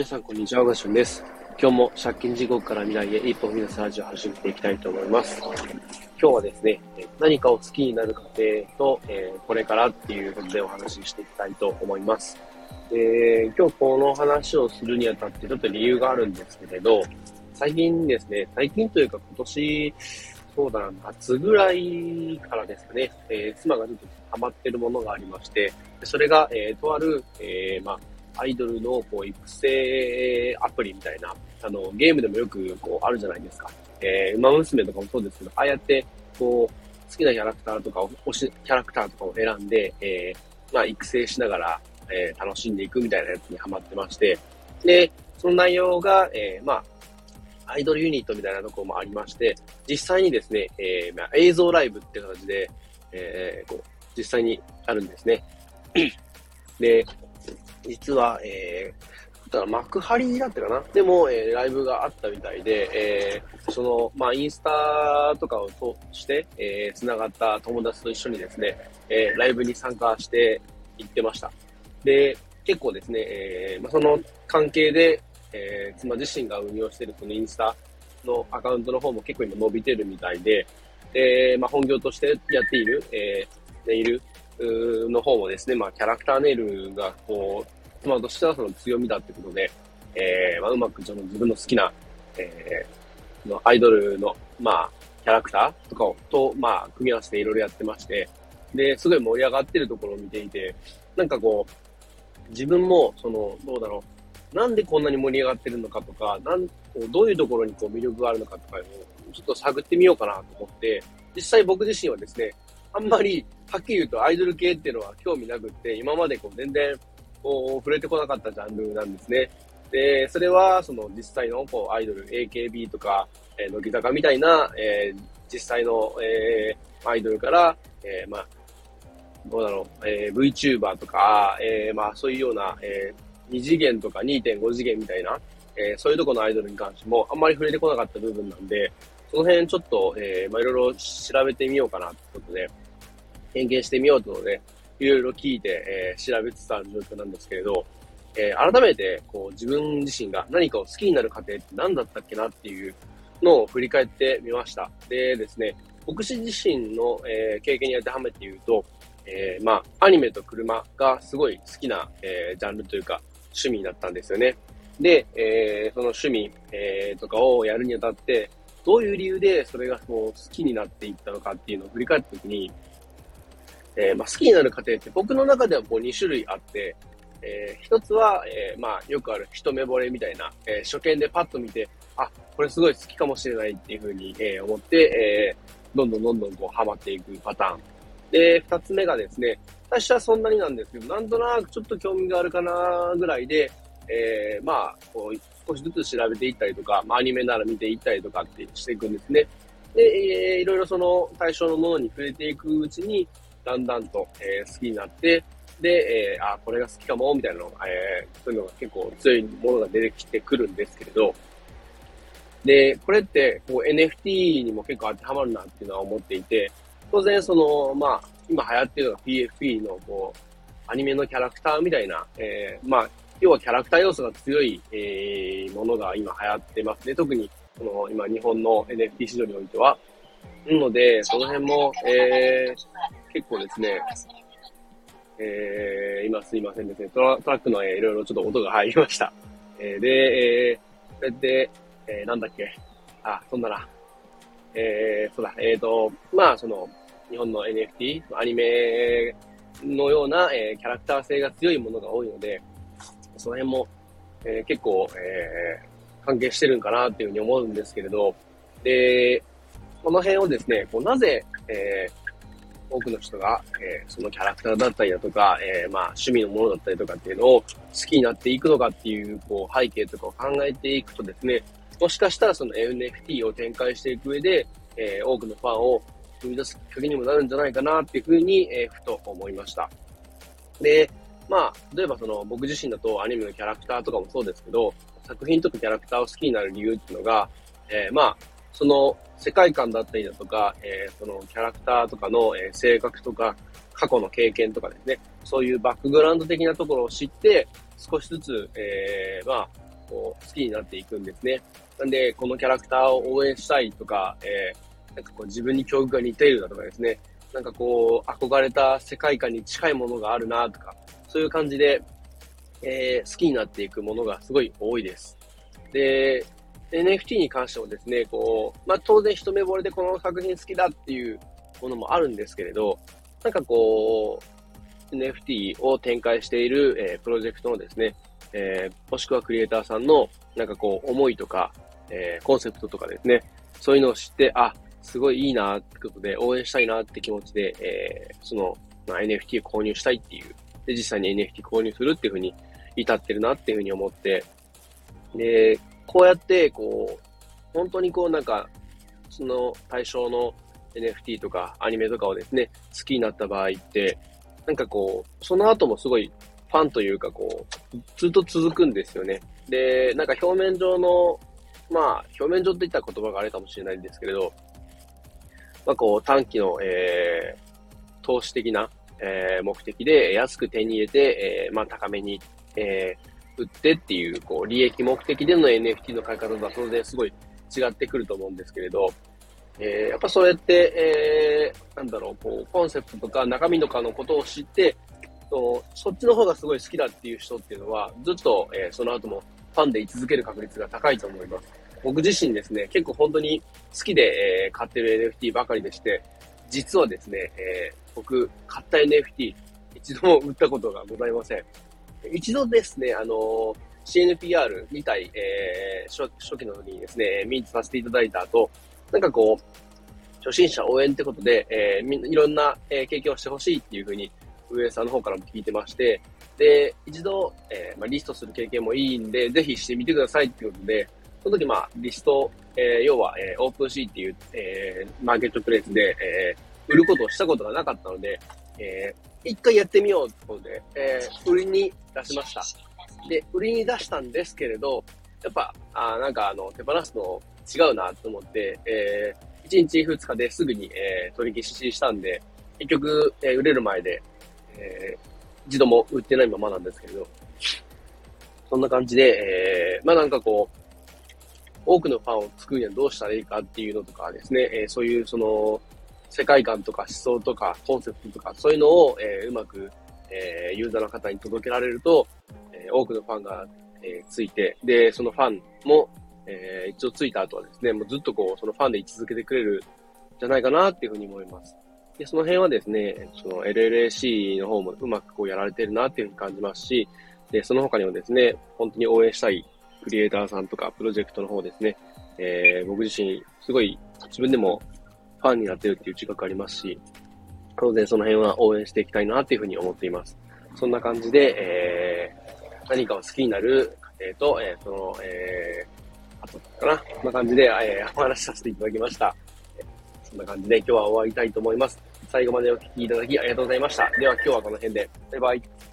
皆さん、こんにちは。ガションです。今日も借金地獄から未来へ一歩踏み出すラジオを始めていきたいと思います。今日はですね、何かを好きになる過程と、えー、これからっていうことでお話ししていきたいと思います。で今日この話をするにあたってちょっと理由があるんですけれど、最近ですね、最近というか今年、そうだな、夏ぐらいからですかね、えー、妻がちょっとハマってるものがありまして、それが、えー、とある、えー、まあ、アイドルのこう育成アプリみたいな、あの、ゲームでもよくこうあるじゃないですか。えー、馬娘とかもそうですけど、ああやって、こう、好きなキャラクターとかを、推し、キャラクターとかを選んで、えー、まあ、育成しながら、えー、楽しんでいくみたいなやつにハマってまして、で、その内容が、えー、まあ、アイドルユニットみたいなところもありまして、実際にですね、えー、まあ、映像ライブって形で、えー、こう、実際にあるんですね。で、実は、えー、幕張だったかな？でも、えー、ライブがあったみたいで、えー、その、まあ、インスタとかを通して、えー、繋がった友達と一緒にですね、えー、ライブに参加して行ってました。で、結構ですね、えー、まあ、その関係で、えー、妻自身が運用しているそのインスタのアカウントの方も結構今伸びてるみたいで、で、まあ、本業としてやっている、えー、ネイルの方もですね、まあ、キャラクターネイルが、こう、妻としてはその強みだってことで、えー、まあ、うまくその自分の好きな、えー、のアイドルの、まあ、キャラクターとかを、と、まあ、組み合わせていろいろやってまして、で、すごい盛り上がってるところを見ていて、なんかこう、自分も、その、どうだろう、なんでこんなに盛り上がってるのかとか、なんどういうところにこう魅力があるのかとかを、ちょっと探ってみようかなと思って、実際僕自身はですね、あんまりはっきり言うとアイドル系っていうのは興味なくって、今までこう全然こう触れてこなかったジャンルなんですね。で、それはその実際のこうアイドル、AKB とか、えー、乃木坂みたいな、えー、実際の、えー、アイドルから、えー、まあ、どうだろう、えー、VTuber とか、えー、まあそういうような、えー、2次元とか2.5次元みたいな、えー、そういうとこのアイドルに関してもあんまり触れてこなかった部分なんで、その辺ちょっと、えー、まあいろいろ調べてみようかなってことで、点検してみようとね、いろいろ聞いて、えー、調べつつある状況なんですけれど、えー、改めて、こう、自分自身が何かを好きになる過程って何だったっけなっていうのを振り返ってみました。でですね、僕自身の、えー、経験に当てはめて言うと、えー、まあ、アニメと車がすごい好きな、えー、ジャンルというか、趣味だったんですよね。で、えー、その趣味、えー、とかをやるにあたって、どういう理由でそれがこう好きになっていったのかっていうのを振り返ったときに、えー、まあ、好きになる過程って僕の中ではこう2種類あって、えー、一つは、えー、まあ、よくある一目惚れみたいな、え初見でパッと見て、あ、これすごい好きかもしれないっていうふうに、え思って、えどんどんどんどんこうハマっていくパターン。で、二つ目がですね、最初はそんなになんですけど、なんとなくちょっと興味があるかなぐらいで、え、まあ、こう、少しずつ調べていったりとか、まあ、アニメなら見ていったりとかってしていくんですね。で、えー、いろいろその対象のものに触れていくうちに、だんだんと、えー、好きになって、で、えー、あ、これが好きかも、みたいなのが、えー、そういうのが結構強いものが出てきてくるんですけれど、で、これって、こう NFT にも結構当てはまるなっていうのは思っていて、当然その、まあ、今流行ってるのが PFP の、こう、アニメのキャラクターみたいな、えー、まあ、要はキャラクター要素が強い、えー、ものが今流行ってますね。特に、この、今日本の NFT 市場においては。なので、その辺も、えー、結構ですね、えー、今すいませんですね、トラトラックの、えー、いろいろちょっと音が入りました。えー、で、えー、それで、えー、なんだっけ、あ、そんなら、えー、そうだ、えーと、まあ、その、日本の NFT、アニメのような、えー、キャラクター性が強いものが多いので、その辺も、えー、結構、えー、関係してるんかなっていうふうに思うんですけれど、で、この辺をですね、こうなぜ、えー、多くの人が、えー、そのキャラクターだったりだとか、えー、まあ趣味のものだったりとかっていうのを好きになっていくのかっていう、こう背景とかを考えていくとですね、もしかしたらその NFT を展開していく上で、えー、多くのファンを生み出すきっかけにもなるんじゃないかなっていうふうに、え、ふと思いました。で、まあ、例えばその僕自身だとアニメのキャラクターとかもそうですけど、作品とかキャラクターを好きになる理由っていうのが、えー、まあ、その世界観だったりだとか、えー、そのキャラクターとかの、えー、性格とか、過去の経験とかですね、そういうバックグラウンド的なところを知って、少しずつ、えー、まあ、こう、好きになっていくんですね。なんで、このキャラクターを応援したいとか、えー、なんかこう自分に境遇が似ているだとかですね、なんかこう、憧れた世界観に近いものがあるなとか、そういう感じで、えー、好きになっていくものがすごい多いです。で、NFT に関してもですね、こう、まあ、当然一目惚れでこの作品好きだっていうものもあるんですけれど、なんかこう、NFT を展開している、えー、プロジェクトのですね、えー、もしくはクリエイターさんのなんかこう思いとか、えー、コンセプトとかですね、そういうのを知って、あ、すごいいいなってことで応援したいなって気持ちで、えー、その、まあ、NFT を購入したいっていう、で、実際に NFT 購入するっていうふうに至ってるなっていうふうに思って、で、こうやって、こう、本当にこうなんか、その対象の NFT とかアニメとかをですね、好きになった場合って、なんかこう、その後もすごいファンというかこう、ずっと続くんですよね。で、なんか表面上の、まあ、表面上って言った言葉があれかもしれないんですけれど、まあこう、短期の、えー、投資的な、えー、目的で安く手に入れて、えー、まあ高めに、えー、売ってっていう、こう、利益目的での NFT の買い方とは当然すごい違ってくると思うんですけれど、えー、やっぱそうやって、えー、なんだろう、こう、コンセプトとか中身とかのことを知って、そそっちの方がすごい好きだっていう人っていうのは、ずっと、えー、その後もファンで居続ける確率が高いと思います。僕自身ですね、結構本当に好きで、えー、買ってる NFT ばかりでして、実はですね、えー、僕、買った NFT、一度も売ったことがございません。一度ですね、あの、CNPR2 体、えー、初初期の時にですね、ミントさせていただいた後、なんかこう、初心者応援ってことで、えー、いろんな、えー、経験をしてほしいっていうふうに、上さんの方からも聞いてまして、で、一度、えー、まあ、リストする経験もいいんで、ぜひしてみてくださいっていうことで、その時まあ、リスト、えー、要は、えー、 OpenSea っていう、えー、マーケットプレイスで、えー、売ることをしたことがなかったので、えー、一回やってみようってことで、えー、売りに出しました。で、売りに出したんですけれど、やっぱ、あなんかあの、手放すの違うなと思って、えー、1日2日ですぐに、えー、取り消ししたんで、結局、えー、売れる前で、えー、一度も売ってないままなんですけれど、そんな感じで、えー、まあなんかこう、多くのファンを作るにはどうしたらいいかっていうのとかですね、えー、そういうその、世界観とか思想とかコンセプトとか、そういうのを、えー、うまく、えー、ユーザーの方に届けられると、えー、多くのファンが、え、ついて、で、そのファンも、え、一応ついた後はですね、もうずっとこう、そのファンで居続けてくれるんじゃないかなっていうふうに思います。で、その辺はですね、その LLAC の方もうまくこうやられてるなっていうふうに感じますし、で、その他にもですね、本当に応援したいクリエイターさんとかプロジェクトの方ですね、えー、僕自身、すごい自分でもファンになってるっていう自覚ありますし、当然その辺は応援していきたいなっていうふうに思っています。そんな感じで、えー、何かを好きになる過程と、えー、その、えー、あとかな、こんな感じで、えー、お話しさせていただきました。そんな感じで今日は終わりたいと思います。最後までお聴きいただきありがとうございました。では今日はこの辺で。バイバイ。